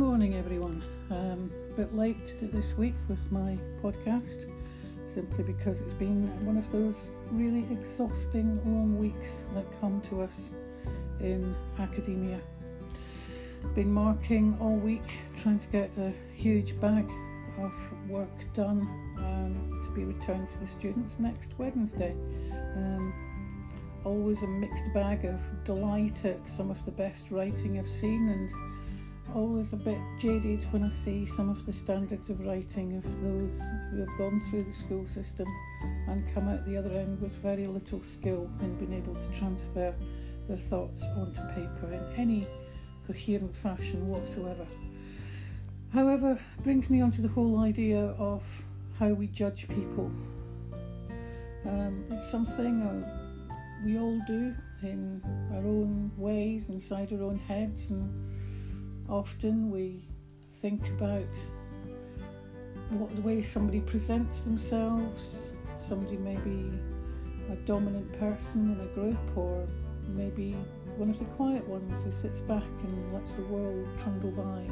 morning, everyone. Um, a bit late this week with my podcast, simply because it's been one of those really exhausting long weeks that come to us in academia. Been marking all week, trying to get a huge bag of work done um, to be returned to the students next Wednesday. Um, always a mixed bag of delight at some of the best writing I've seen and always a bit jaded when I see some of the standards of writing of those who have gone through the school system and come out the other end with very little skill in being able to transfer their thoughts onto paper in any coherent fashion whatsoever. However, brings me onto the whole idea of how we judge people. Um, it's something uh, we all do in our own ways, inside our own heads, and often we think about what the way somebody presents themselves. Somebody may be a dominant person in a group, or maybe one of the quiet ones who sits back and lets the world trundle by.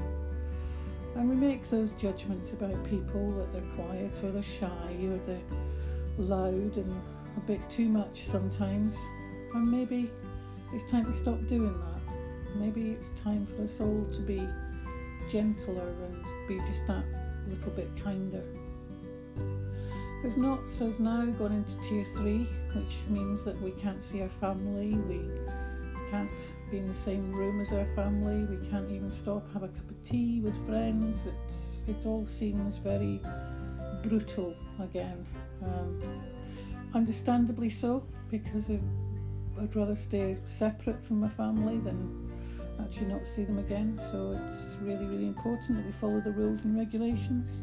And we make those judgments about people that they're quiet or they're shy or they're loud and a bit too much sometimes. And maybe it's time to stop doing that. Maybe it's time for us all to be gentler and be just that little bit kinder. Because Notts has now gone into tier three, which means that we can't see our family, we can't be in the same room as our family, we can't even stop, have a cup of tea with friends. It's, it all seems very brutal again. Um, understandably so, because I'd rather stay separate from my family than actually not see them again. So it's really, really important that we follow the rules and regulations.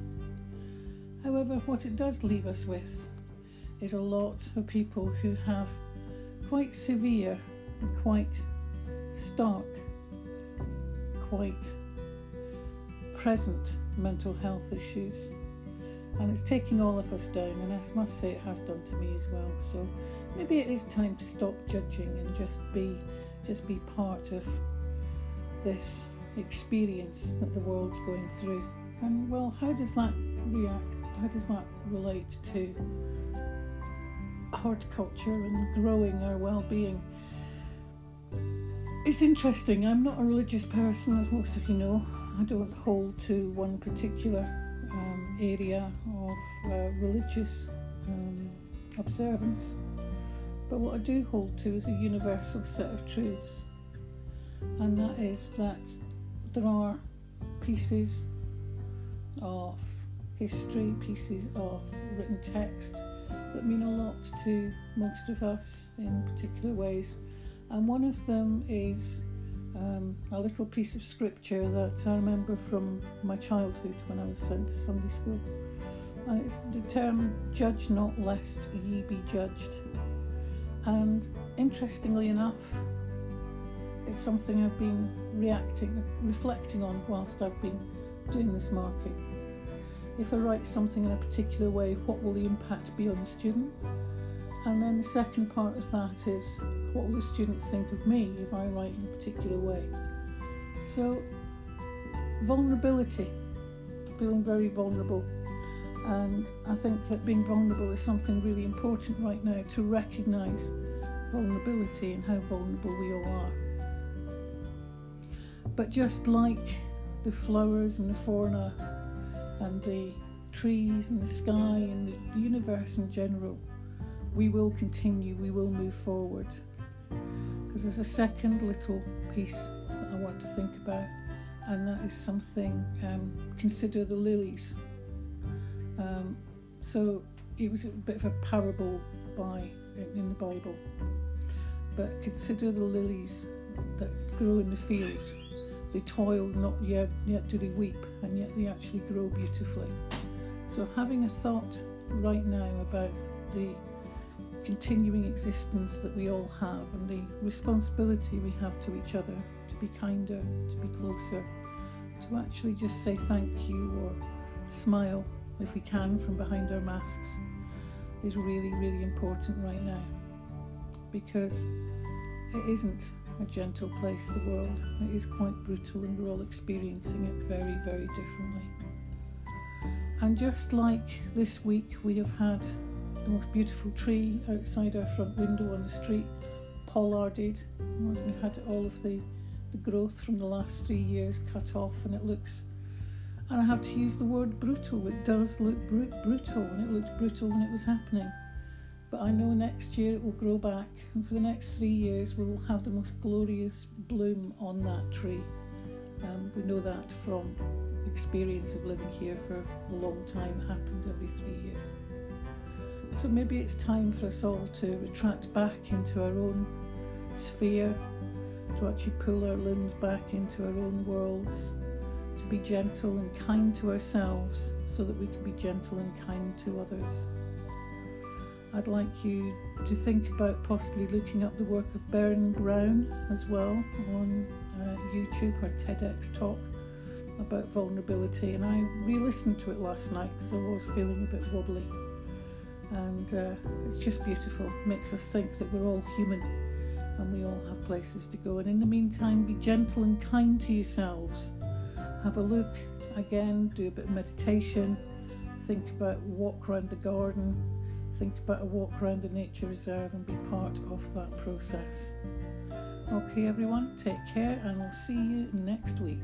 However, what it does leave us with is a lot of people who have quite severe and quite stark, quite present mental health issues. And it's taking all of us down, and I must say it has done to me as well. So maybe it is time to stop judging and just be just be part of this experience that the world's going through. And well, how does that react? How does that relate to horticulture and growing our well-being? It's interesting. I'm not a religious person, as most of you know. I don't hold to one particular um, area of uh, religious um, observance. But what I do hold to is a universal set of truths, and that is that there are pieces of history, pieces of written text that mean a lot to most of us in particular ways. And one of them is um, a little piece of scripture that I remember from my childhood when I was sent to Sunday school. And it's the term, judge not lest ye be judged. And interestingly enough, it's something I've been reacting, reflecting on whilst I've been doing this marking. If I write something in a particular way, what will the impact be on the student? And then the second part of that is what will the student think of me if I write in a particular way? So, vulnerability, feeling very vulnerable. And I think that being vulnerable is something really important right now to recognise vulnerability and how vulnerable we all are. But just like the flowers and the fauna and the trees and the sky and the universe in general, we will continue, we will move forward. Because there's a second little piece that I want to think about, and that is something um, consider the lilies. Um, so it was a bit of a parable by in the Bible, but consider the lilies that grow in the field. They toil not yet, yet do they weep, and yet they actually grow beautifully. So having a thought right now about the continuing existence that we all have and the responsibility we have to each other to be kinder, to be closer, to actually just say thank you or smile if we can from behind our masks is really, really important right now because it isn't a gentle place, the world. It is quite brutal, and we're all experiencing it very, very differently. And just like this week, we have had the most beautiful tree outside our front window on the street, pollarded. We had all of the, the growth from the last three years cut off, and it looks and I have to use the word brutal. It does look br- brutal, and it looked brutal when it was happening. But I know next year it will grow back, and for the next three years we will have the most glorious bloom on that tree. Um, we know that from experience of living here for a long time. It happens every three years. So maybe it's time for us all to retract back into our own sphere, to actually pull our limbs back into our own worlds to be gentle and kind to ourselves so that we can be gentle and kind to others. I'd like you to think about possibly looking up the work of Brené Brown as well on uh, YouTube, or TEDx talk about vulnerability. And I re listened to it last night because I was feeling a bit wobbly. And uh, it's just beautiful, it makes us think that we're all human and we all have places to go. And in the meantime, be gentle and kind to yourselves have a look again, do a bit of meditation, think about walk around the garden, think about a walk around the nature reserve and be part of that process. Okay, everyone, take care and we'll see you next week.